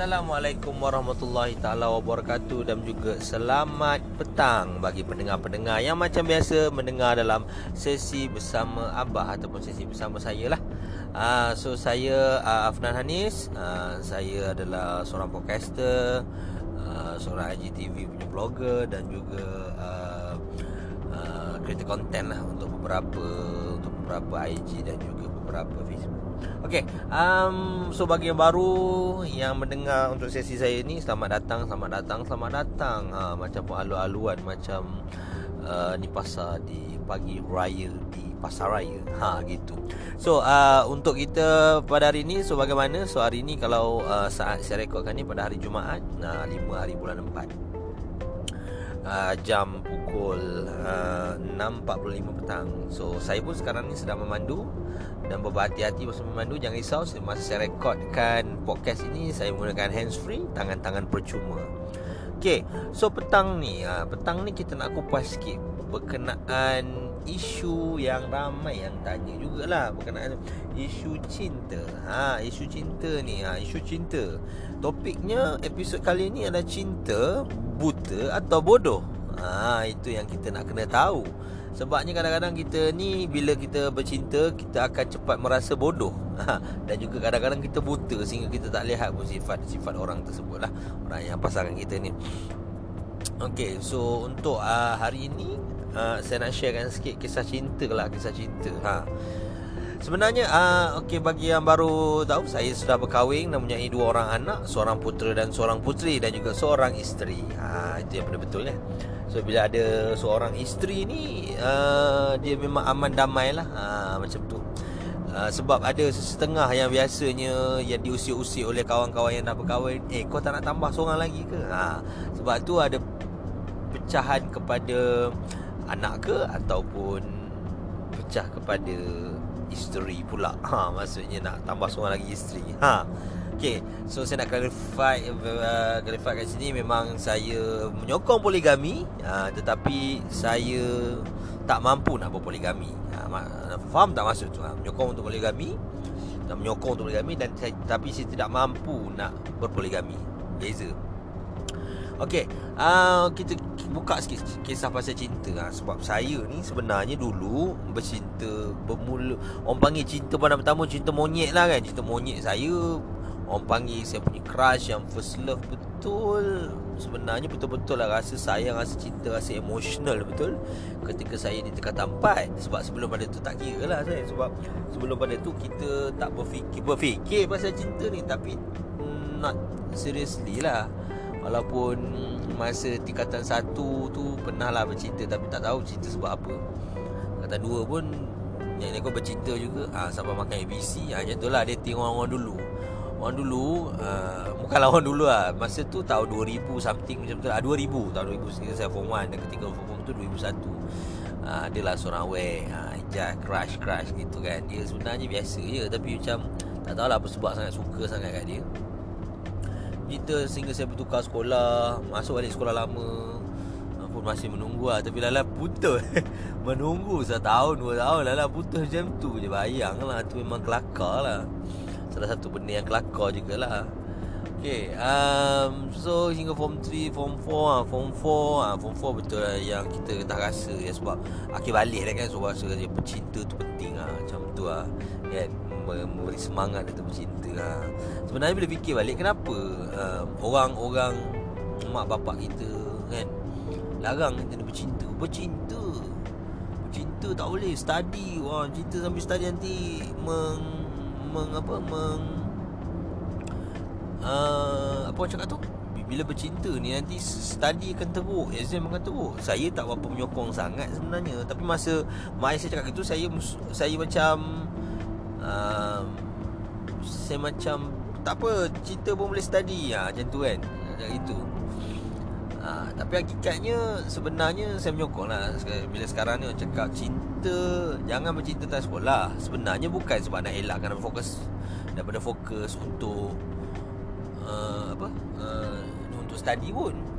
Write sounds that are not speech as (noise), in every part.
Assalamualaikum warahmatullahi taala wabarakatuh dan juga selamat petang bagi pendengar-pendengar yang macam biasa mendengar dalam sesi bersama Abah ataupun sesi bersama saya lah. Uh, so saya uh, Afnan Hanis, uh, saya adalah seorang podcaster, uh, seorang IGTV punya blogger dan juga uh, uh, creator content lah untuk beberapa untuk beberapa IG dan juga beberapa Facebook. Okey, um, so bagi yang baru yang mendengar untuk sesi saya ni selamat datang, selamat datang, selamat datang. Ha, macam pun alu-aluan macam uh, ni pasar di pagi raya di pasar raya. Ha gitu. So uh, untuk kita pada hari ni so bagaimana? So hari ni kalau uh, saat saya rekodkan ni pada hari Jumaat, uh, 5 hari bulan 4 uh, jam pukul uh, 6.45 petang. So saya pun sekarang ni sedang memandu Dan berhati-hati masa memandu. Jangan risau masa saya rekodkan podcast ini Saya menggunakan hands free Tangan-tangan percuma. Okay So petang ni uh, Petang ni kita nak kupas sikit Berkenaan isu yang ramai yang tanya jugalah. Berkenaan isu cinta. Ha, Isu cinta ni ha, Isu cinta. Topiknya episod kali ni adalah cinta buta atau bodoh ha, Itu yang kita nak kena tahu. Sebabnya kadang-kadang kita ni Bila kita bercinta Kita akan cepat merasa bodoh. Ha, (laughs) Dan juga kadang-kadang kita buta Sehingga kita tak lihat pun sifat-sifat orang tersebut lah. Orang yang pasangan kita ni. Okay so untuk uh, hari ini uh, Saya nak sharekan sikit kisah cinta lah Kisah cinta. Ha. Sebenarnya uh, okay, bagi yang baru tahu Saya sudah berkahwin dan mempunyai dua orang anak Seorang putera dan seorang puteri Dan juga seorang isteri. Uh, Itu yang betul-betul ya So bila ada seorang isteri ni uh, Dia memang aman damai lah uh, Macam tu. Uh, Sebab ada setengah yang biasanya Yang diusir-usir oleh kawan-kawan yang dah berkahwin. Eh kau tak nak tambah seorang lagi ke? Uh, Sebab tu ada Pecahan kepada Anak ke Ataupun Pecah kepada isteri pula. Ha maksudnya nak tambah seorang lagi isteri. Ha. Okey so saya nak clarify uh, clarify kat sini memang saya menyokong poligami. Uh, tetapi saya tak mampu nak berpoligami ha faham tak maksud tu? Ha? menyokong untuk poligami menyokong untuk poligami dan saya, tapi saya tidak mampu nak berpoligami. Beza Okey, uh, kita buka sikit kisah pasal cinta. Ha. Sebab saya ni sebenarnya dulu bercinta Bermula, orang panggil cinta pada pertama cinta monyet lah kan. Cinta monyet saya Orang panggil saya punya crush yang first love betul. Sebenarnya betul-betul lah rasa sayang, rasa cinta, rasa emosional betul. Ketika saya di tingkatan 4 Sebab sebelum pada tu tak kira lah saya. Sebab sebelum pada tu kita tak berfikir Berfikir pasal cinta ni. Tapi mm, not seriously lah Walaupun masa tingkatan satu tu pernah lah bercinta Tapi tak tahu cinta sebab apa. Tingkatan dua pun Yang kau bercinta juga. Ha, Sampai makan ABC ha, Macam tu lah. Dia tengok orang-orang dulu. Orang dulu uh, Bukanlah orang dulu lah. Masa tu tahun 2000 something macam tu lah. 2000 Tahun 2000 Sekarang saya form 1 Dan ketika form 1 tu 2001 uh, Dia lah seorang weh uh, Just crush crush gitu kan. Dia sebenarnya biasa je. Tapi macam Tak tahulah apa sebab sangat suka sangat kat dia kita sehingga saya bertukar sekolah Masuk balik sekolah lama. Pun masih menunggu lah. Tapi Lala putus. (laughs) Menunggu setahun dua tahun Lala putus macam tu je. Bayang lah Tu memang kelakar lah. Salah satu benda yang kelakar jugalah Okay um, So hingga form 3 Form 4 lah Form 4 lah Form 4 betul lah Yang kita dah rasa ya, Sebab Akhir balik lah kan So rasa dia Pecinta tu penting lah. Macam tu lah. Kan memberi semangat untuk bercinta ha. Sebenarnya bila fikir balik Kenapa uh, orang-orang Mak bapak kita kan Larang kita bercinta? Bercinta. Bercinta tak boleh. Study Wah, Cinta sambil study nanti Meng, meng Apa Meng uh, Apa cakap tu? Bila bercinta ni nanti study akan teruk exam akan teruk. Saya tak apa menyokong sangat sebenarnya. Tapi masa mak saya cakap gitu saya saya macam uh, Saya macam Tak apa Cerita pun boleh study. Ha, Macam tu kan Macam itu uh, Tapi hakikatnya Sebenarnya Saya menyokong lah. Bila sekarang ni Orang cakap Cinta Jangan bercinta tak sekolah Sebenarnya bukan Sebab nak elakkan fokus Daripada fokus Untuk uh, Apa uh, Untuk study pun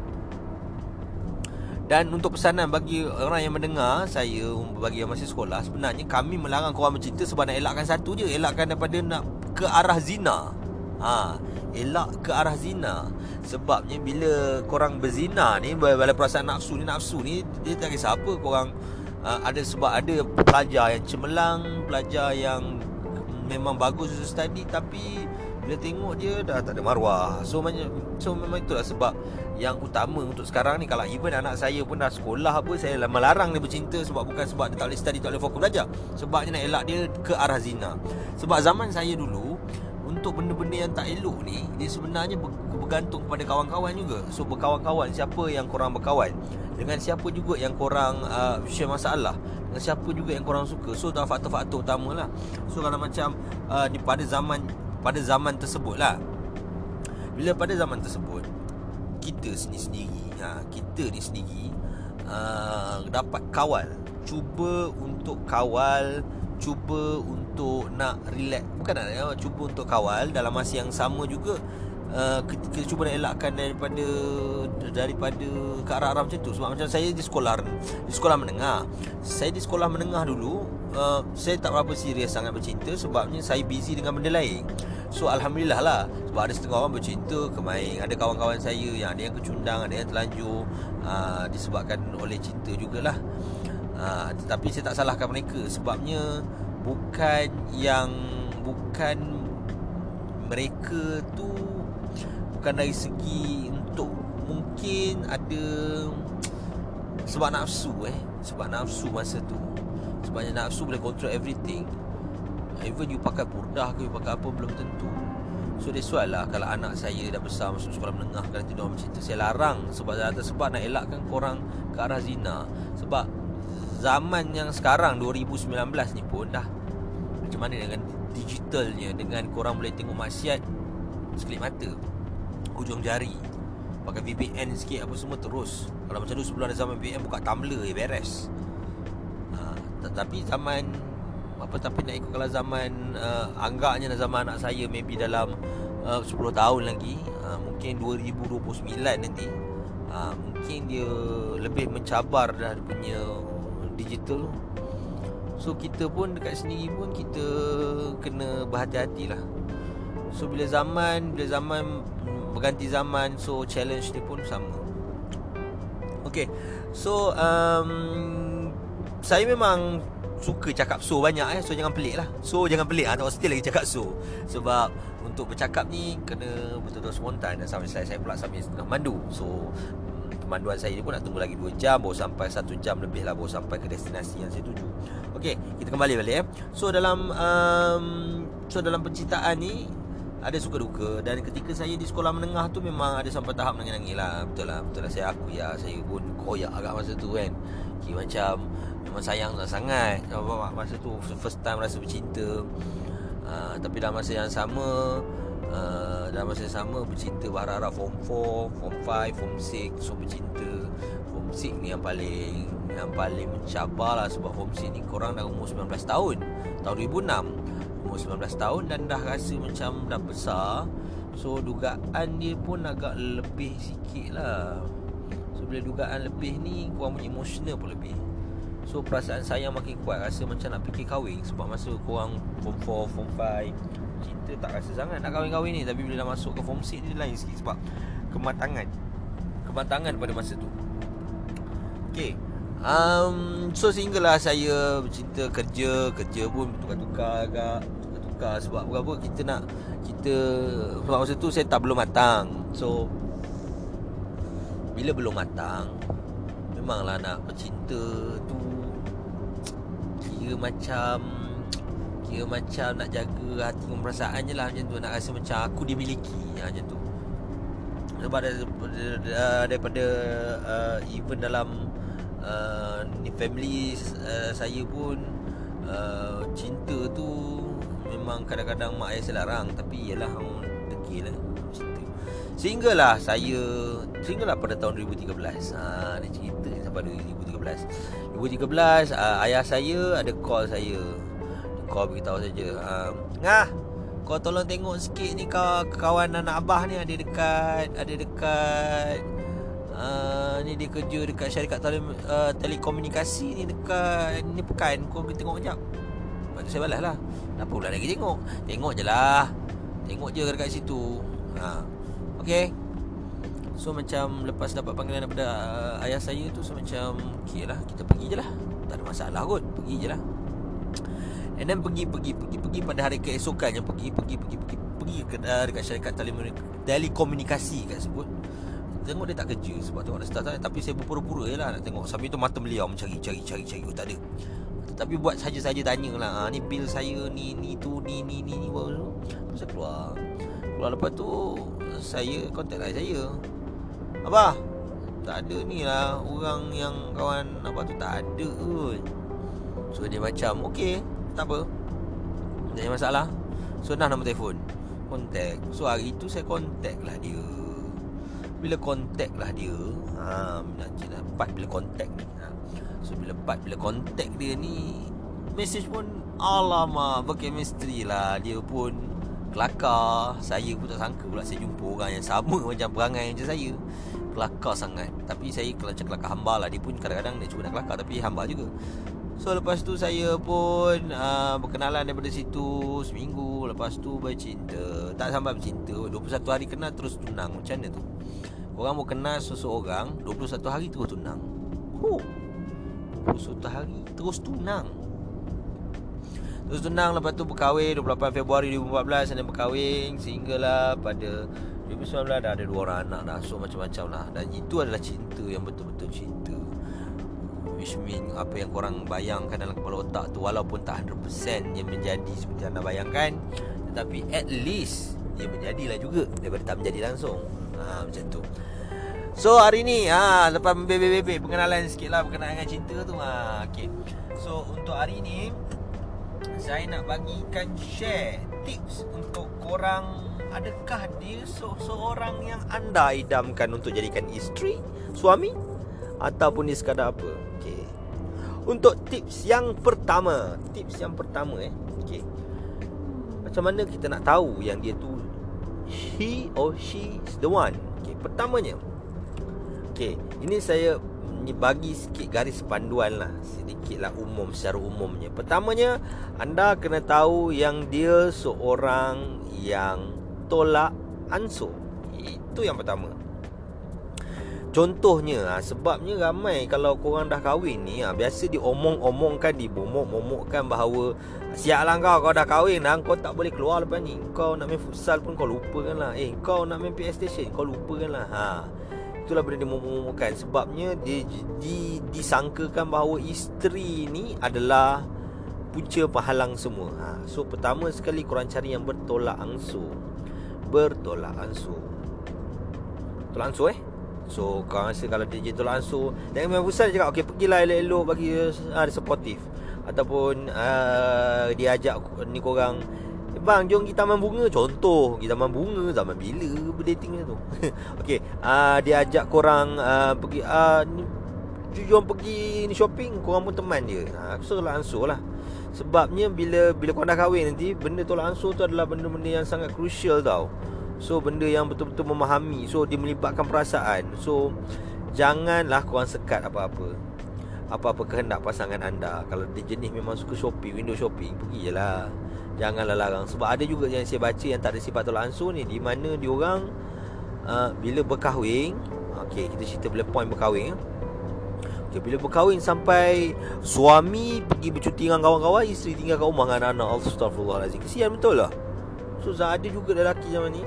dan untuk pesanan bagi orang yang mendengar Saya bagi yang masih sekolah Sebenarnya kami melarang korang bercinta Sebab nak elakkan satu je. Elakkan daripada nak ke arah zina. Ha, Elak ke arah zina. Sebabnya bila korang berzina ni Bila perasaan nafsu ni Nafsu ni Dia tak kisah apa. Korang uh, Ada sebab ada pelajar yang cemerlang Pelajar yang Memang bagus study Tapi Bila tengok dia dah tak ada maruah So, so memang itulah sebab yang utama untuk sekarang ni kalau even anak saya pun dah sekolah apa saya melarang dia bercinta sebab bukan sebab dia tak boleh study tak boleh fokus belajar. Sebabnya nak elak dia ke arah zina. Sebab zaman saya dulu untuk benda-benda yang tak elok ni dia sebenarnya bergantung kepada kawan-kawan juga. So berkawan-kawan siapa yang korang berkawan? Dengan siapa juga yang korang uh, share masalah? Dengan siapa juga yang korang suka? So dah faktor-faktor utama lah so kalau macam uh, di pada zaman pada zaman tersebut lah. Bila pada zaman tersebut kita sendiri-sendiri ha, Kita ni sendiri uh, Dapat kawal. Cuba untuk kawal Cuba untuk nak relax. Bukan nak ya, Cuba untuk kawal Dalam masa yang sama juga. Uh, kita, cuba nak elakkan daripada Daripada ke arah-arah macam tu. Sebab macam saya di sekolah Di sekolah menengah. Saya di sekolah menengah dulu uh, Saya tak berapa serius sangat bercinta Sebabnya saya busy dengan benda lain. So Alhamdulillah lah. Sebab ada setengah orang bercinta Kemain Ada kawan-kawan saya Yang ada yang kecundang Ada yang terlanjur uh, Disebabkan oleh cinta jugalah. Uh, Tetapi saya tak salahkan mereka Sebabnya Bukan yang Bukan Mereka tu Bukan dari segi Untuk Mungkin ada Sebab nafsu eh. Sebab nafsu masa tu Sebabnya nafsu boleh control everything. Even you pakai purdah ke You pakai apa Belum tentu. So that's why lah Kalau anak saya dah besar Masuk sekolah menengah Kalau tidak orang cerita Saya larang. Sebab atas sebab nak elakkan korang Ke arah zina. Sebab Zaman yang sekarang 2019 ni pun dah Macam mana dengan digitalnya Dengan korang boleh tengok maksiat Sekelip mata Hujung jari Pakai VPN sikit Apa semua terus. Kalau macam tu sebelum ada zaman VPN Buka Tumblr je beres Tetapi zaman apa tapi nak ikut kalau zaman uh, anggapnya zaman anak saya maybe dalam uh, 10 tahun lagi uh, mungkin 2029 nanti uh, mungkin dia lebih mencabar dah punya digital. So kita pun dekat sendiri pun kita kena berhati-hati lah. So bila zaman bila zaman berganti zaman so challenge dia pun sama. Okay So um, Saya memang suka cakap so banyak eh. So jangan pelik lah. So jangan pelik. Ah tak still lagi cakap so. Sebab untuk bercakap ni kena betul-betul spontan. Dan sampai saya saya pula sambil tengah mandu so pemanduan saya pun nak tunggu lagi 2 jam. Baru sampai 1 jam lebih lah. Baru sampai ke destinasi yang saya tuju. Okey kita kembali balik eh. So dalam um, so dalam penciptaan ni ada suka duka. Dan ketika saya di sekolah menengah tu memang ada sampai tahap nangis-nangis lah. Betul lah betul lah. Saya aku ya saya pun koyak agak masa tu kan. Okay, macam Memang sayang sangat. Masa tu first time rasa bercinta. Uh, Tapi dalam masa yang sama uh, Dalam masa yang sama Bercinta berharap form 4 Form 5 Form 6 So bercinta. Form 6 ni yang paling Yang paling mencabar lah Sebab form 6 ni korang dah umur 19 tahun. Tahun 2006 Umur 19 tahun Dan dah rasa macam dah besar. So dugaan dia pun agak lebih sikit lah. So bila dugaan lebih ni Korang punya emotional pun lebih So perasaan saya makin kuat Rasa macam nak fikir kahwin Sebab masa korang Form 4, Form 5 Cinta tak rasa sangat Nak kahwin-kahwin ni. Tapi bila dah masuk ke Form 6 ni lain sikit Sebab Kematangan Kematangan pada masa tu. Okay um, So sehinggalah saya Bercinta kerja Kerja pun bertukar-tukar agak Bertukar-tukar Sebab apa Kita nak Kita Sebab masa tu saya tak belum matang. So Bila belum matang Memanglah nak bercinta tu kira macam kira macam nak jaga hati dan perasaan je lah macam tu. Nak rasa macam aku dimiliki ha, macam tu. Sebab daripada, daripada uh, even dalam uh, family uh, saya pun uh, cinta tu memang kadang-kadang mak ayah saya larang tapi ialah orang degil lah sehinggalah saya sehinggalah pada tahun 2013 ha, ni cerita sampai 2013 2013 uh, ayah saya ada call saya. Call beritahu saja uh, ngah kau tolong tengok sikit ni kau kawan anak abah ni ada dekat ada dekat uh, ni dia kerja dekat syarikat tele, uh, telekomunikasi ni dekat ni pekan kau pergi tengok sekejap. Lepas tu saya balas lah Kenapa pula lagi tengok? Tengok je lah Tengok je dekat situ. Ha. Okay So macam lepas dapat panggilan daripada uh, ayah saya tu So macam Okay lah kita pergi je lah. Tak ada masalah kot Pergi je lah. And then pergi pergi pergi pergi pada hari keesokan yang pergi pergi pergi pergi pergi ke uh, dekat syarikat telekomunikasi kat sebut Tengok dia tak kerja sebab tengok ada staff Tapi saya berpura-pura je lah nak tengok. Sambil tu mata beliau mencari cari cari cari oh, tak ada. Tapi buat saja-saja tanya lah ha, Ni bil saya ni ni tu ni ni ni ni Saya keluar. Keluar lepas tu Saya kontak lah saya Abah? Tak ada ni lah Orang yang kawan Abah tu tak ada kot. So dia macam Okay Tak apa. Tak ada masalah. So dah nombor telefon. Kontak So hari tu saya kontak lah dia. Bila kontak lah dia ha, Nanti lah Part bila kontak ni ha. So bila part bila kontak dia ni Message pun Alamak Berchemistry lah. Dia pun Kelakar Saya pun tak sangka pula Saya jumpa orang yang sama (laughs) Macam perangai macam saya. Kelakar sangat. Tapi saya macam kelakar hamba lah Dia pun kadang-kadang Dia cuba nak kelakar Tapi hamba juga. So lepas tu saya pun uh, Berkenalan daripada situ Seminggu. Lepas tu bercinta. Tak sampai bercinta 21 hari kenal Terus tunang Macam mana tu. Orang mau kenal seseorang 21 hari terus tunang. Oh 21 hari terus tunang Terus tunang lepas tu berkahwin 28 Februari 2014 Dan berkahwin Sehinggalah pada 2019 dah ada dua orang anak dah So macam-macam lah. Dan itu adalah cinta yang betul-betul cinta. Which mean apa yang korang bayangkan dalam kepala otak tu Walaupun tak 100% yang menjadi seperti anda bayangkan Tetapi at least Dia menjadilah juga Daripada tak menjadi langsung. Ha, Macam tu. So hari ni ha, Lepas bebek-bebek Pengenalan sikit lah Berkenaan dengan cinta tu ha, okay. So untuk hari ni Saya nak bagikan share Tips untuk korang Adakah dia seorang yang anda idamkan Untuk jadikan isteri Suami Ataupun dia sekadar apa okay. Untuk tips yang pertama Tips yang pertama eh okay. Macam mana kita nak tahu Yang dia tu He or she is the one okay. Pertamanya Okey, ini saya bagi sikit garis panduan lah Sedikit lah umum secara umumnya. Pertamanya, anda kena tahu yang dia seorang yang tolak ansur. Itu yang pertama. Contohnya, ha, sebabnya ramai kalau korang dah kahwin ni ha, Biasa diomong-omongkan, dibomok-momokkan bahawa Siap lah kau, kau dah kahwin dah Kau tak boleh keluar lepas ni. Kau nak main futsal pun kau lupakan lah Eh, kau nak main PS Station, kau lupakan lah Haa itulah benda dia mengumumkan sebabnya dia di, disangkakan bahawa isteri ni adalah punca penghalang semua. Ha. So pertama sekali korang cari yang bertolak ansur. Bertolak ansur. Tolak ansur eh? So kau rasa kalau dia jadi tolak ansur Jangan main pusat dia cakap Okay pergilah elok-elok bagi uh, dia supportive Ataupun uh, Dia ajak ni korang Bang jom kita taman bunga. Contoh Kita taman bunga Zaman bila macam tu? (laughs) Okay uh, Dia ajak korang uh, Pergi uh, ni, Jom pergi ni shopping Korang pun teman dia. Uh, So tolak ansur lah. Sebabnya bila Bila korang dah kahwin nanti Benda tolak ansur tu adalah Benda-benda yang sangat crucial tau. So benda yang betul-betul memahami. So dia melibatkan perasaan. So Janganlah korang sekat apa-apa. Apa-apa kehendak pasangan anda. Kalau dia jenis memang suka shopping Window shopping Pergi je lah Janganlah larang. Sebab ada juga yang saya baca Yang tak ada sifat tolak ansur ni. Di mana diorang uh, Bila berkahwin Okay kita cerita bila point berkahwin okay, Bila berkahwin sampai Suami pergi bercuti dengan kawan-kawan Isteri tinggal kat rumah dengan anak Astaghfirullahaladzim Kesian betul lah. So ada juga lelaki zaman ni.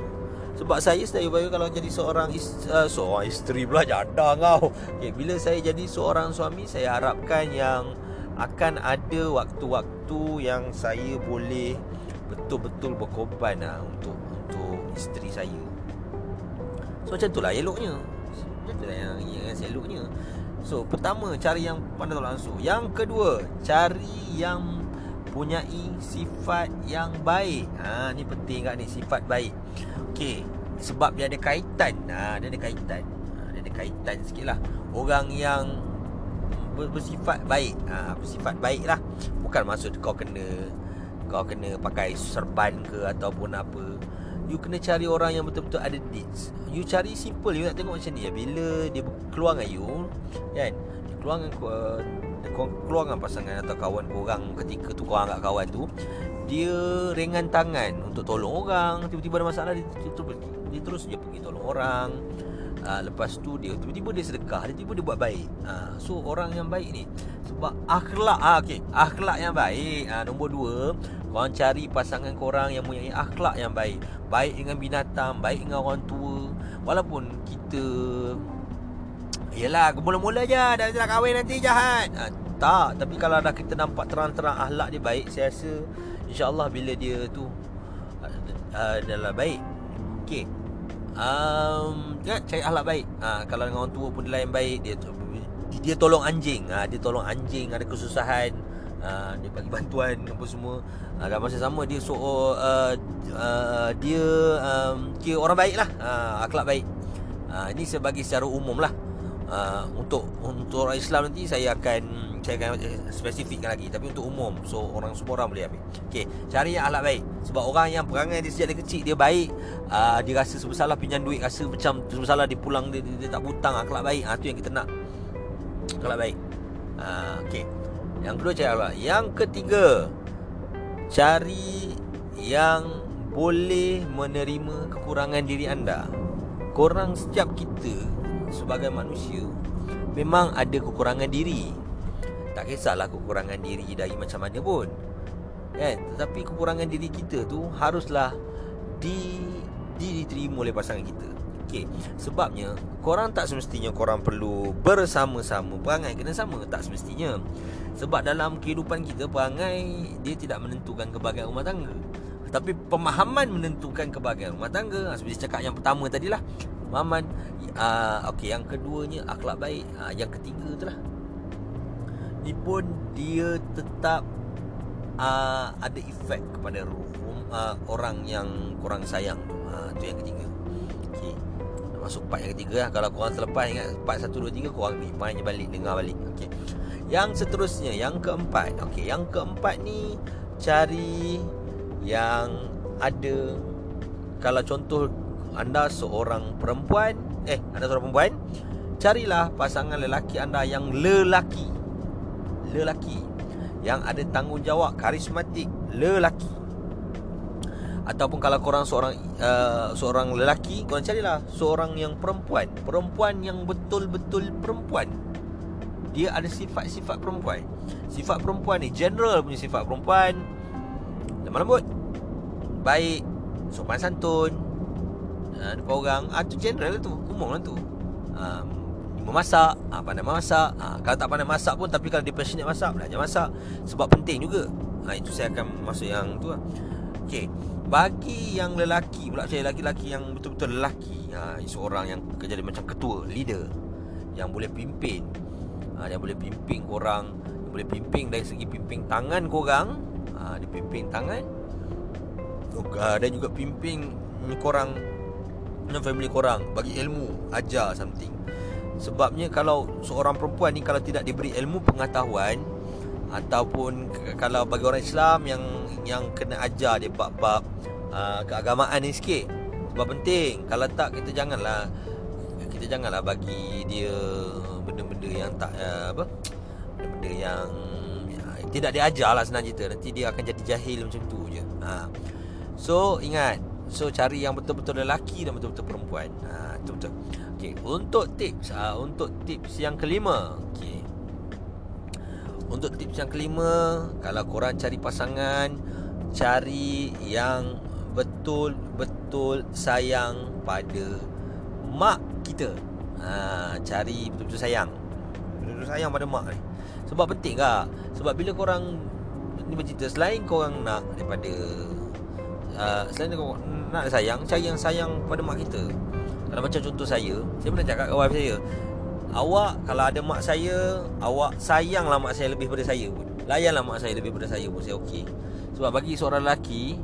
Sebab saya saya bayar kalau jadi seorang is, uh, seorang isteri pula janda kau. Okay, bila saya jadi seorang suami saya harapkan yang akan ada waktu-waktu yang saya boleh betul-betul berkorban lah untuk untuk isteri saya. So macam itulah eloknya. Macam itulah yang yang eloknya. So pertama cari yang pandai tolak langsung. Yang kedua, cari yang punyai sifat yang baik. Ha ni penting kat ni sifat baik. Okey, sebab dia ada kaitan. Ha dia ada kaitan. Ha, dia ada kaitan sikitlah. Orang yang bersifat baik. Ha, Bersifat baik lah Bukan maksud kau kena Kau kena pakai serban ke Ataupun apa. You kena cari orang yang betul-betul ada deeds. You cari simple You nak tengok macam ni. Ya. Bila dia keluar dengan you Kan? Dia keluar dengan uh, Dia keluar dengan pasangan Atau kawan korang Ketika tu korang agak kawan tu dia ringan tangan untuk tolong orang. Tiba-tiba ada masalah dia, dia, dia, dia terus je pergi tolong orang uh, lepas tu dia tiba-tiba dia sedekah tiba-tiba dia buat baik. Uh, so orang yang baik ni sebab akhlak ah okey akhlak yang baik uh, nombor dua korang cari pasangan korang yang mempunyai akhlak yang baik. Baik dengan binatang baik dengan orang tua. Walaupun kita Yelah Mula-mula je Dah nak kahwin nanti jahat. Ha, Tak Tapi kalau dah kita nampak Terang-terang akhlak dia baik Saya rasa InsyaAllah bila dia tu uh, Adalah baik. Okay um, kan, Cari akhlak baik. Ha, Kalau dengan orang tua pun dia lain baik Dia dia tolong anjing. Ha, Dia tolong anjing Ada kesusahan. Ha, Dia bagi bantuan (laughs) Apa semua. Ha, Dan masa sama Dia so, uh, uh, Dia um, Kira orang baik lah. Ha, Akhlak baik. Ha, Ini sebagai secara umum lah uh, untuk untuk orang Islam nanti saya akan saya akan spesifikkan lagi tapi untuk umum so orang semua orang boleh ambil. Okey, cari yang akhlak baik sebab orang yang perangai dia sejak dia kecil dia baik uh, dia rasa sebesalah pinjam duit rasa macam sebesalah dia pulang dia, dia, dia tak butang akhlak baik ah uh, tu yang kita nak. Akhlak baik. Uh, okey. Yang kedua cari akhlak. Yang ketiga cari yang boleh menerima kekurangan diri anda. Korang setiap kita sebagai manusia memang ada kekurangan diri. Tak kisahlah kekurangan diri dari macam mana pun. Kan? Tetapi kekurangan diri kita tu haruslah di, di diterima oleh pasangan kita. Okey, sebabnya korang tak semestinya korang perlu bersama-sama perangai kena sama tak semestinya. Sebab dalam kehidupan kita perangai dia tidak menentukan kebahagiaan rumah tangga. Tapi pemahaman menentukan kebahagiaan rumah tangga. Ha, seperti cakap yang pertama tadilah. Pemahaman uh, Okey yang keduanya akhlak baik. Uh, Yang ketiga tu lah. Ni pun dia tetap uh, Ada efek kepada ruh uh, Orang yang kurang sayang. Uh, Tu yang ketiga. Okey Masuk part yang ketiga lah. Kalau korang terlepas ingat Part satu, dua, tiga Korang rewind balik Dengar balik. Okey. Yang seterusnya Yang keempat. Okey Yang keempat ni Cari Yang ada Kalau contoh anda seorang perempuan Eh anda seorang perempuan Carilah pasangan lelaki anda yang lelaki. Lelaki. Yang ada tanggungjawab karismatik Lelaki. Ataupun kalau korang seorang uh, Seorang lelaki Korang carilah seorang yang perempuan. Perempuan yang betul-betul perempuan. Dia ada sifat-sifat perempuan. Sifat perempuan ni General punya sifat perempuan. Lemah lembut. Baik. Sopan santun ha, Depan orang. Ah, Itu general tu Umum lah tu. Ha, Memasak ha, Pandai memasak. Ha, Kalau tak pandai masak pun Tapi kalau dia passionate masak Belajar masak Sebab penting juga. Ha, Itu saya akan masuk yang tu lah. Okay Bagi yang lelaki pula Saya lelaki-lelaki yang betul-betul lelaki ha, Seorang yang jadi macam ketua Leader Yang boleh pimpin. Ha, Yang boleh pimpin korang boleh pimpin dari segi pimpin tangan korang. Ha, Dia pimpin tangan. Dan juga pimpin korang dengan family korang bagi ilmu ajar something. Sebabnya kalau seorang perempuan ni kalau tidak diberi ilmu pengetahuan ataupun kalau bagi orang Islam yang yang kena ajar dia bab-bab uh, keagamaan ni sikit sebab penting. Kalau tak kita janganlah kita janganlah bagi dia benda-benda yang tak uh, apa benda-benda yang uh, tidak diajar lah senang cerita. Nanti dia akan jadi jahil macam tu je. Ha. so ingat So cari yang betul-betul lelaki dan betul-betul perempuan. Ha betul-betul. Okey, untuk tips ha, untuk tips yang kelima. Okey. Untuk tips yang kelima, kalau korang cari pasangan, cari yang betul-betul sayang pada mak kita. Ha, cari betul-betul sayang. Betul-betul sayang pada mak ni. Sebab penting tak? Sebab bila korang ni bercerita selain korang nak daripada uh, Selain kau nak sayang Cari yang sayang pada mak kita. Kalau macam contoh saya Saya pernah cakap ke wife saya Awak kalau ada mak saya Awak sayanglah mak saya lebih pada saya pun. Layanlah mak saya lebih pada saya pun Saya okey. Sebab bagi seorang lelaki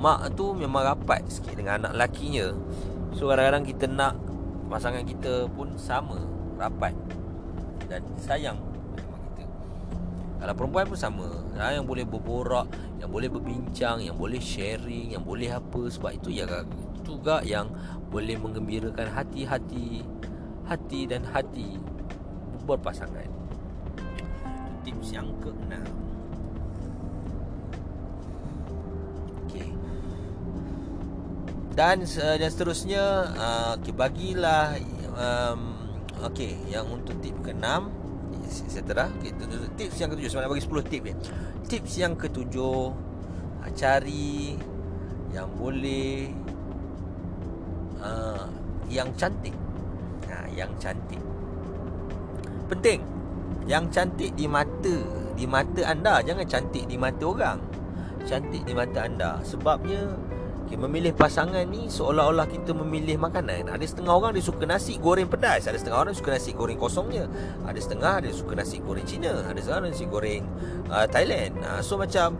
Mak tu memang rapat sikit dengan anak lakinya. So kadang-kadang kita nak Pasangan kita pun sama Rapat Dan sayang kalau perempuan pun sama. Ha, Yang boleh berborak Yang boleh berbincang Yang boleh sharing Yang boleh apa Sebab itu yang juga yang Boleh mengembirakan hati-hati Hati dan hati Berpasangan Itu tips yang ke-6 okay. Dan uh, dan seterusnya ah, uh, okay, Bagilah um, Okay yang untuk tip ke-6 terah okay, tips yang ketujuh. Sebenarnya bagi 10 tip ni. Tips yang ketujuh. Uh, cari yang boleh uh, yang cantik. Uh, yang cantik. Penting. Yang cantik di mata. Di mata anda. Jangan cantik di mata orang. Cantik di mata anda. Sebabnya okay, memilih pasangan ni seolah-olah kita memilih makanan. Ada setengah orang dia suka nasi goreng pedas ada setengah orang suka nasi goreng kosongnya. Ada setengah dia suka nasi goreng Cina ada setengah nasi goreng uh, Thailand. Uh, so macam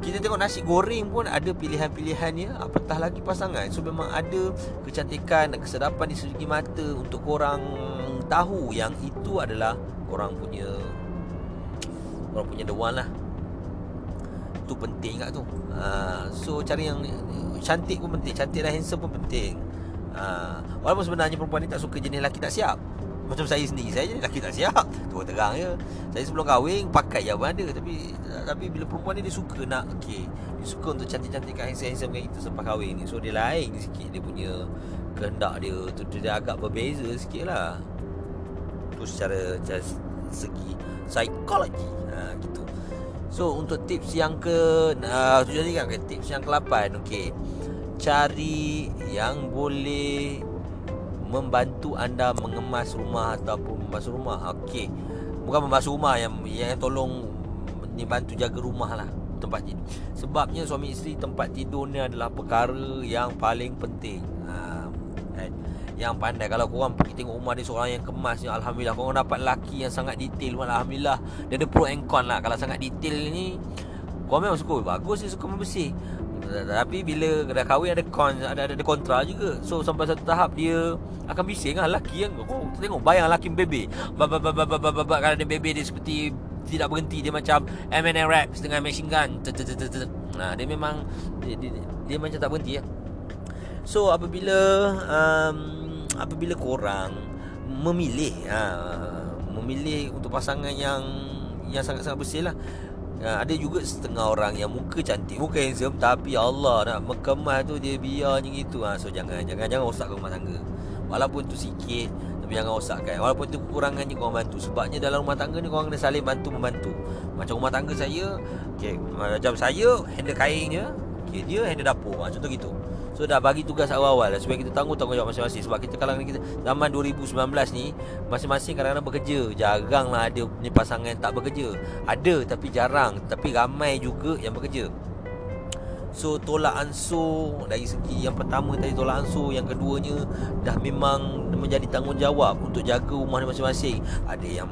kita tengok nasi goreng pun ada pilihan-pilihannya apatah lagi pasangan. So memang ada kecantikan dan kesedapan di segi mata untuk korang tahu yang itu adalah korang punya korang punya the one lah tu penting kat tu. Ha, so cari yang cantik pun penting cantik dan handsome pun penting. Ha, walaupun sebenarnya perempuan ni tak suka jenis lelaki tak siap. Macam saya sendiri Saya jadi lelaki tak siap. Terus terang je. Saya sebelum kahwin Pakai yang ada. Tapi tapi bila perempuan ni Dia suka nak okay, Dia suka untuk cantik-cantik Kat handsome-handsome Macam kita Selepas kahwin ni. So dia lain sikit Dia punya Kehendak dia tu. Dia agak berbeza sikit lah. Tu secara, secara Segi Psikologi. Ha, Gitu So untuk tips yang ke uh, tadi kan Tips yang ke-8 Okay Cari Yang boleh membantu anda mengemas rumah ataupun membasuh rumah. Okey. Bukan membasuh rumah yang yang tolong ni bantu jaga rumah lah tempat tidur. Sebabnya suami isteri tempat tidur ni adalah perkara yang paling penting. Ha, kan? Yang pandai. Kalau korang pergi tengok rumah dia Seorang yang kemas ni Alhamdulillah Korang dapat lelaki yang sangat detail Alhamdulillah. Dia ada pro and con lah. Kalau sangat detail ni Korang memang suka. Bagus dia suka membersih. Tapi bila dah kahwin ada con ada ada, ada kontra juga. So sampai satu tahap dia akan bising lah. Laki yang kau tengok. Bayang laki bebe. Kalau dia bebe dia seperti tidak berhenti. Dia macam M&M Raps dengan machine gun. Nah, dia memang dia, dia, dia macam tak berhenti ya. So apabila um, apabila korang memilih uh, memilih untuk pasangan yang yang sangat-sangat bersih lah Ha, ada juga setengah orang yang muka cantik, muka handsome tapi Allah nak mengemas tu dia biarnya gitu. Ha, so jangan jangan jangan rosakkan rumah tangga. Walaupun tu sikit tapi jangan rosakkan. Walaupun tu kekurangannya kau bantu. Sebabnya dalam rumah tangga ni kau kena saling bantu membantu. Macam rumah tangga saya, okey, macam saya handle kainnya, okey dia handle dapur. Ha, contoh gitu. So dah bagi tugas awal-awal Supaya kita tanggung tanggungjawab masing-masing. Sebab kita kalangan kita Zaman 2019 ni Masing-masing kadang-kadang bekerja. Jarang lah ada ni pasangan tak bekerja. Ada tapi jarang. Tapi ramai juga yang bekerja. So tolak ansur Dari segi yang pertama tadi tolak ansur. Yang keduanya Dah memang menjadi tanggungjawab Untuk jaga rumah masing-masing. Ada yang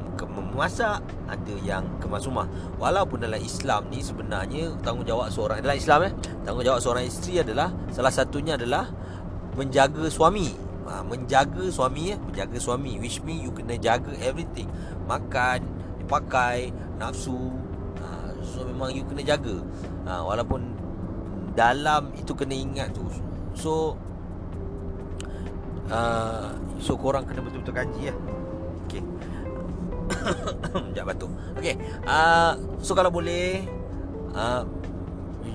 memasak ada yang kemas rumah walaupun dalam Islam ni sebenarnya tanggungjawab seorang dalam Islam eh? Tanggungjawab seorang isteri adalah salah satunya adalah menjaga suami. Ha, menjaga suami eh? Menjaga suami which mean you kena jaga everything. Makan dipakai nafsu. Ha, so memang you kena jaga. Ha, walaupun dalam itu kena ingat tu. So uh, so korang kena betul-betul kaji ya okay. (coughs) Sekejap batuk Okay uh, So kalau boleh uh,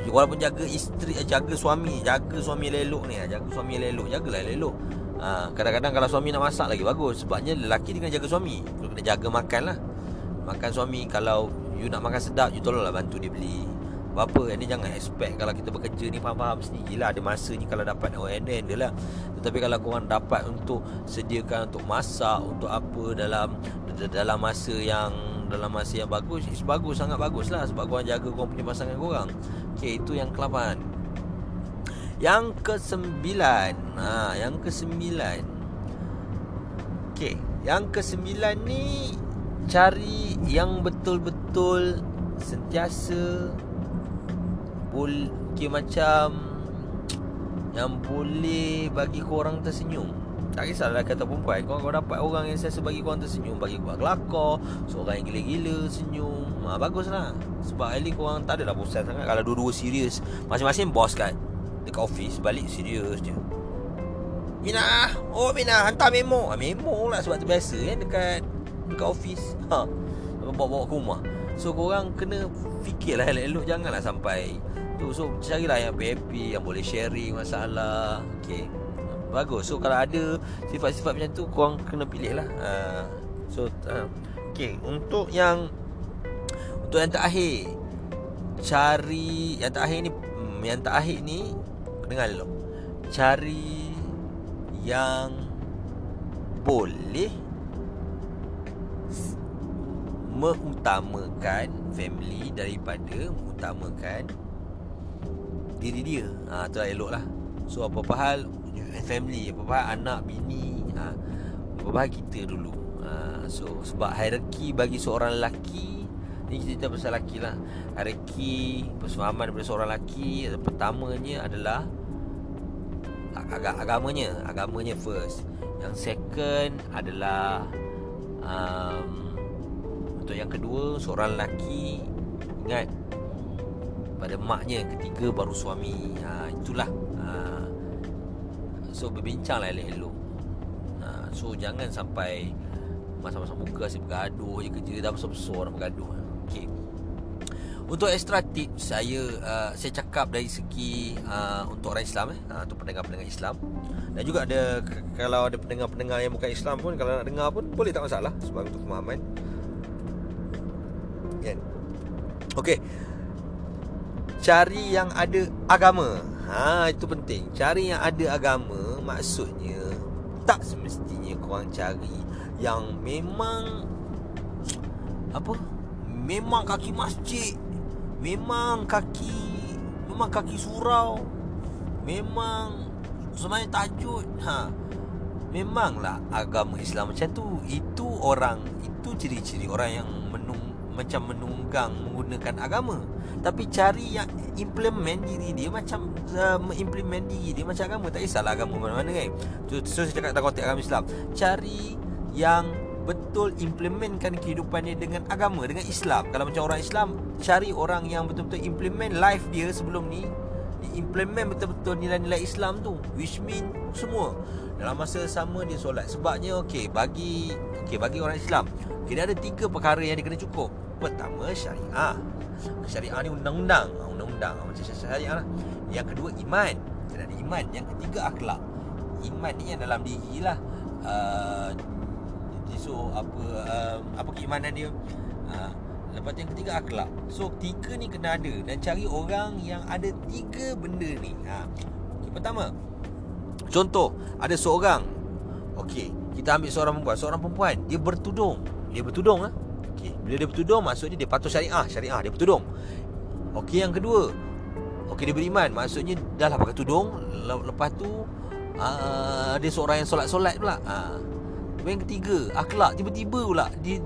Walaupun jaga isteri eh, Jaga suami Jaga suami lelok ni ah, Jaga suami lelok Jagalah lelok uh, Kadang-kadang kalau suami nak masak lagi Bagus. Sebabnya lelaki dia kena jaga suami. Kena jaga makan lah. Makan suami Kalau you nak makan sedap You tolonglah bantu dia beli apa? Ini jangan expect Kalau kita bekerja ni Faham-faham sendiri lah Ada masa ni Kalau dapat ONN dia lah. Tetapi kalau korang dapat Untuk sediakan Untuk masak Untuk apa Dalam Dalam masa yang Dalam masa yang bagus It's bagus Sangat bagus lah. Sebab korang jaga Korang punya pasangan korang. Okay itu yang ke-8 Yang ke-9 ha, Yang ke-9 Okay Yang ke-9 ni Cari yang betul-betul Sentiasa okay, macam yang boleh bagi korang tersenyum. Tak kisahlah kata perempuan Kau kau dapat orang yang saya bagi korang tersenyum. Bagi korang kelakar Seorang yang gila-gila senyum. Ha, Baguslah. Sebab Ali korang tak adalah bosan sangat. Kalau dua-dua serius Masing-masing bos kan Dekat office Balik serius je. Mina Oh Mina Hantar memo. Ha, Memo lah sebab tu biasa kan Dekat Dekat office. Ha Bawa-bawa ke rumah. So korang kena Fikirlah elok-elok Janganlah sampai tu. So carilah yang happy yang boleh sharing masalah. Okey bagus. So kalau ada sifat-sifat macam tu korang kena pilih lah. Uh, so uh, okey untuk yang untuk yang terakhir. Cari yang terakhir ni hmm, yang terakhir ni dengar dulu. Cari yang boleh mengutamakan family daripada mengutamakan diri dia. Ha tu lah elok lah. So apa-apa hal family, apa-apa hal anak, bini, ha apa-apa hal kita dulu. Ha so sebab hierarki bagi seorang lelaki ni kita cerita pasal lelaki lah. Hierarki persuaman daripada seorang lelaki pertamanya adalah agak agamanya, agamanya first. Yang second adalah um, untuk yang kedua Seorang lelaki Ingat Pada maknya Yang ketiga baru suami. Ha, Itulah. Ha. So berbincang lah elok-elok. Ha, So jangan sampai Masa-masa muka asyik bergaduh je kerja Dah besar-besar nak bergaduh. Okay untuk extra tip saya uh, saya cakap dari segi uh, untuk orang Islam eh uh, untuk pendengar-pendengar Islam. Dan juga ada kalau ada pendengar-pendengar yang bukan Islam pun kalau nak dengar pun boleh tak masalah. Sebab untuk pemahaman. Kan? Okey cari yang ada agama. Ha itu penting. Cari yang ada agama maksudnya tak semestinya korang cari yang memang apa? Memang kaki masjid memang kaki memang kaki surau memang semuanya tajud ha memanglah agama Islam macam tu. Itu orang itu ciri-ciri orang yang macam menunggang menggunakan agama tapi cari yang implement diri dia macam uh, mengimplement diri dia macam agama. Tak kisahlah agama mana-mana kan. So, so saya cakap konteks agama Islam. Cari yang betul implementkan kehidupan dia dengan agama dengan Islam. Kalau macam orang Islam cari orang yang betul-betul implement life dia sebelum ni. Implement betul-betul nilai-nilai Islam tu which mean semua. Dalam masa sama dia solat. Sebabnya okey bagi okey bagi orang Islam. Kita ada tiga perkara yang dia kena cukup. Pertama syariah Syariah ni undang-undang. Ah, Undang-undang. Macam syariah lah. Yang kedua iman. Kena ada iman. Yang ketiga akhlak. Iman ni yang dalam diri lah. Uh, So apa uh, Apa keimanan dia? Uh, Lepas tu yang ketiga akhlak. So tiga ni kena ada. Dan cari orang yang ada tiga benda ni. Ha. okay, Pertama Contoh Ada seorang. Okey Kita ambil seorang perempuan. Seorang perempuan Dia bertudung. Dia bertudung lah Okey, bila dia bertudung maksudnya dia patuh syariah, syariah dia bertudung. Okey, yang kedua. Okey, dia beriman, maksudnya dah lah pakai tudung, lepas tu uh, dia seorang yang solat-solat pula. Ha. Yang ketiga, akhlak tiba-tiba pula dia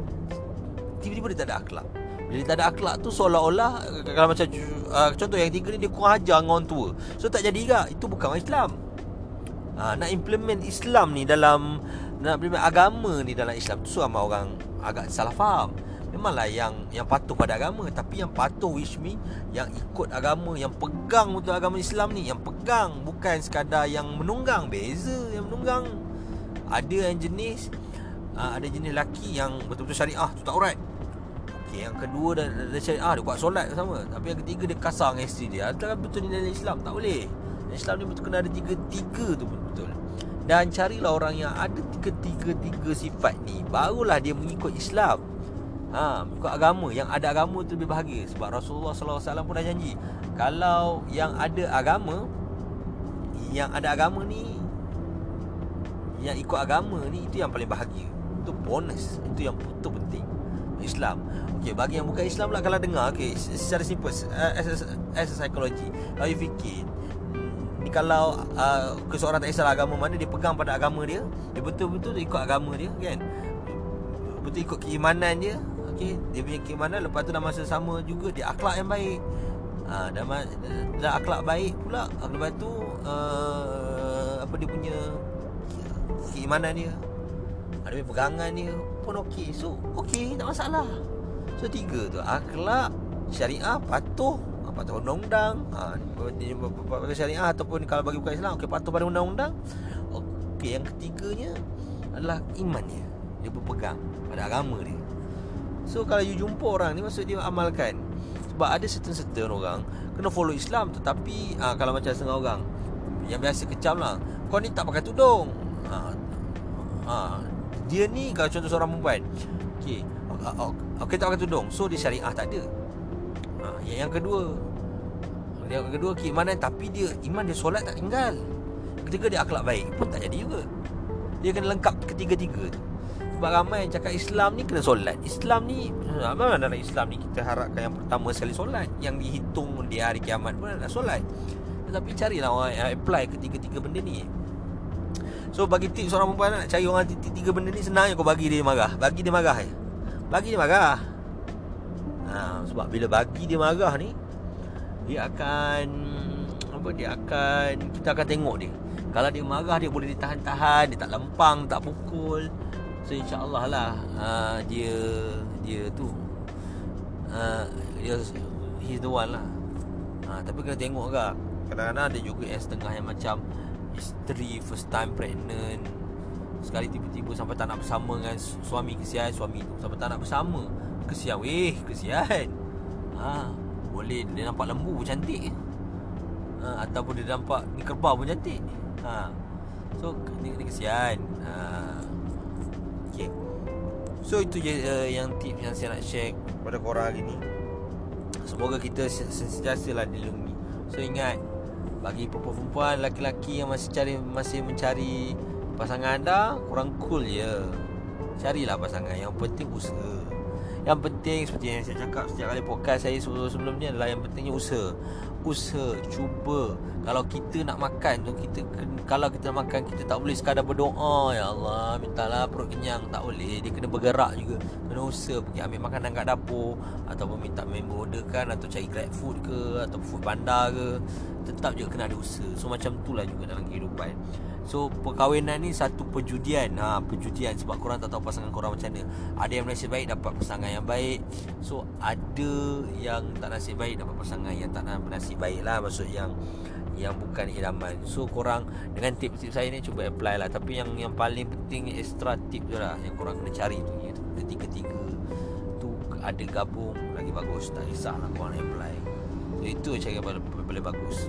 tiba-tiba dia tak ada akhlak. Bila dia tak ada akhlak tu seolah-olah kalau macam uh, contoh yang ketiga ni dia kurang ajar dengan orang tua. So tak jadi juga. Itu bukan Islam. Ha, nak implement Islam ni dalam nak implement agama ni dalam Islam tu so ramai orang agak salah faham. Memanglah yang yang patuh pada agama. Tapi yang patuh which me yang ikut agama yang pegang untuk agama Islam ni yang pegang. Bukan sekadar yang menunggang. Beza yang menunggang. Ada yang jenis uh, ada jenis lelaki yang betul-betul syariah tu tak urat Okay, yang kedua dah, dah, dah syariah dia buat solat sama. Tapi yang ketiga dia kasar dengan isteri dia. Tak betul nilai Islam tak boleh. Islam ni betul kena ada tiga tiga tu betul. Dan carilah orang yang ada tiga-tiga-tiga sifat ni Barulah dia mengikut Islam ha, Mengikut agama. Yang ada agama tu lebih bahagia. Sebab Rasulullah SAW pun dah janji Kalau yang ada agama Yang ada agama ni Yang ikut agama ni Itu yang paling bahagia. Itu bonus. Itu yang betul penting. Islam. Okay, bagi yang bukan Islam lah kalau dengar okay, Secara simple As a, as a psychology Kalau you fikir. Ni kalau uh, seorang tak kisah agama mana dia pegang pada agama dia dia betul-betul ikut agama dia kan? Betul ikut keimanan dia okey dia punya keimanan lepas tu dalam masa sama juga dia akhlak yang baik. Ha, dan, dan akhlak baik pula. Lepas tu uh, apa dia punya keimanan dia ada pegangan dia pun okey. So okey tak masalah. So tiga tu akhlak syariah patuh. Patuh undang-undang. Ha, bagi syariah ataupun kalau bagi bukan Islam okey patuh pada undang-undang. Okey yang ketiganya adalah imannya dia berpegang pada agama dia so kalau you jumpa orang ni maksud dia amalkan. Sebab ada certain-certain orang kena follow Islam tetapi ha, kalau macam setengah orang yang biasa kecam lah kau ni tak pakai tudung. Ha, ha, dia ni kalau contoh seorang perempuan okey okey tak pakai tudung. So dia syariah tak ada. Ha, yang, yang kedua yang kedua okay, mana tapi dia iman dia solat tak tinggal. Ketika dia akhlak baik pun tak jadi juga. Dia kena lengkap ketiga-tiga tu sebab ramai yang cakap Islam ni kena solat. Islam ni Apa dalam Islam ni? Kita harapkan yang pertama sekali solat. Yang dihitung di hari kiamat pun adalah solat. Tetapi carilah orang yang apply ketiga-tiga benda ni. So bagi tips seorang perempuan Nak cari orang tiga benda ni Senang je kau bagi dia marah. Bagi dia marah je Bagi dia marah. Ha, Sebab bila bagi dia marah ni Dia akan Apa dia akan Kita akan tengok dia. Kalau dia marah dia boleh ditahan-tahan Dia tak lempang Tak pukul So insya-Allah lah. Uh, dia dia tu uh, dia he's the one lah. Uh, tapi kena tengok juga. Kadang-kadang ada juga yang setengah yang macam isteri first time pregnant. Sekali tiba-tiba sampai tak nak bersama dengan suami kesian suami tu sampai tak nak bersama. Kesian weh kesian. Ha boleh dia nampak lembu pun cantik. Ha, ataupun dia nampak ni kerbau pun cantik. Ha so ni, ni kesian. Ha So itu je uh, yang tip yang saya nak share kepada korang hari ni. Semoga kita sentiasa lah dilindungi. So ingat Bagi perempuan lelaki-lelaki yang masih cari masih mencari pasangan anda Kurang cool je. Carilah pasangan. Yang penting usaha. Yang penting seperti yang saya cakap setiap kali podcast saya sebelum-sebelum ni adalah Yang pentingnya usaha Usaha, cuba. Kalau kita nak makan tu kita Kalau kita nak makan kita tak boleh sekadar berdoa. Ya Allah mintalah perut kenyang. Tak boleh. Dia kena bergerak juga. Kena usaha. Pergi ambil makanan kat dapur Ataupun minta member order kan Atau cari grab food ke Atau food bandar ke. Tetap juga kena ada usaha. So macam tu lah juga dalam kehidupan So perkahwinan ni satu perjudian. Ha, Perjudian sebab korang tak tahu pasangan korang macam mana. Ada yang nasib baik dapat pasangan yang baik. So ada yang tak nasib baik dapat pasangan yang tak nasib baik lah. Maksud yang yang bukan idaman. So korang dengan tip-tip saya ni cuba apply lah. Tapi yang yang paling penting extra tip tu lah Yang korang kena cari tu. Iaitu Ketiga-tiga tu ada gabung lagi bagus. Tak kisahlah korang apply. So itu cara yang paling, paling bagus.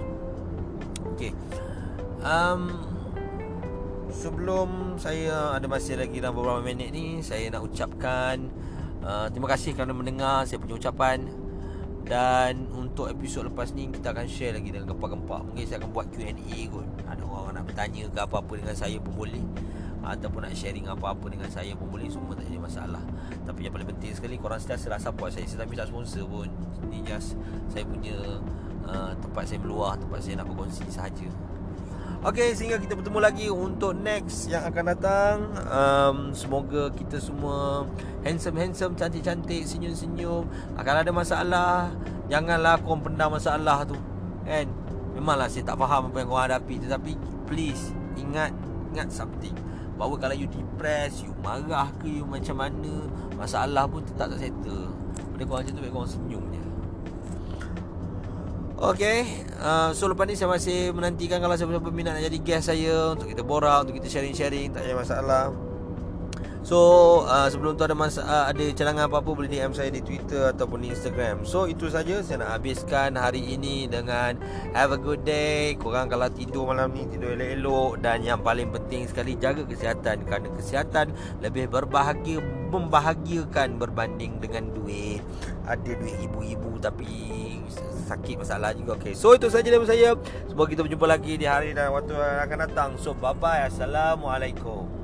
Okay. Um, sebelum saya ada masih lagi dalam beberapa minit ni saya nak ucapkan uh, terima kasih kerana mendengar saya punya ucapan. Dan untuk episod lepas ni kita akan share lagi dengan gempak-gempak mungkin saya akan buat Q&A kot. Ada orang nak bertanya ke apa-apa dengan saya pun boleh. Ataupun nak sharing apa-apa dengan saya pun boleh semua tak ada masalah. Tapi yang paling penting sekali korang sentiasa rasa support saya. Saya tak sponsor pun. Ni just saya punya uh, tempat saya meluah tempat saya nak berkongsi sahaja Okey, sehingga kita bertemu lagi untuk next yang akan datang. Um, semoga kita semua handsome-handsome, cantik-cantik, senyum-senyum. Akan ada masalah, janganlah kau pendam masalah tu. Kan? Memanglah saya tak faham apa yang kau hadapi tetapi please ingat ingat something. Bahawa kalau you depressed, you marah ke, you macam mana, masalah pun tetap tak settle. Pada kau macam tu, kau senyum je. Okay uh, So lepas ni saya masih menantikan Kalau siapa-siapa minat nak jadi guest saya Untuk kita borak Untuk kita sharing-sharing Tak ada masalah So uh, sebelum tu ada masa, uh, ada cadangan apa-apa boleh DM saya di Twitter ataupun di Instagram. So itu saja saya nak habiskan hari ini dengan have a good day. Korang kalau tidur malam ni tidur elok-elok dan yang paling penting sekali jaga kesihatan kerana kesihatan lebih berbahagia membahagiakan berbanding dengan duit. Ada duit ibu-ibu tapi sakit masalah juga. Okay. So itu saja dari saya. Semoga kita berjumpa lagi di hari dan waktu yang akan datang. So bye bye. Assalamualaikum.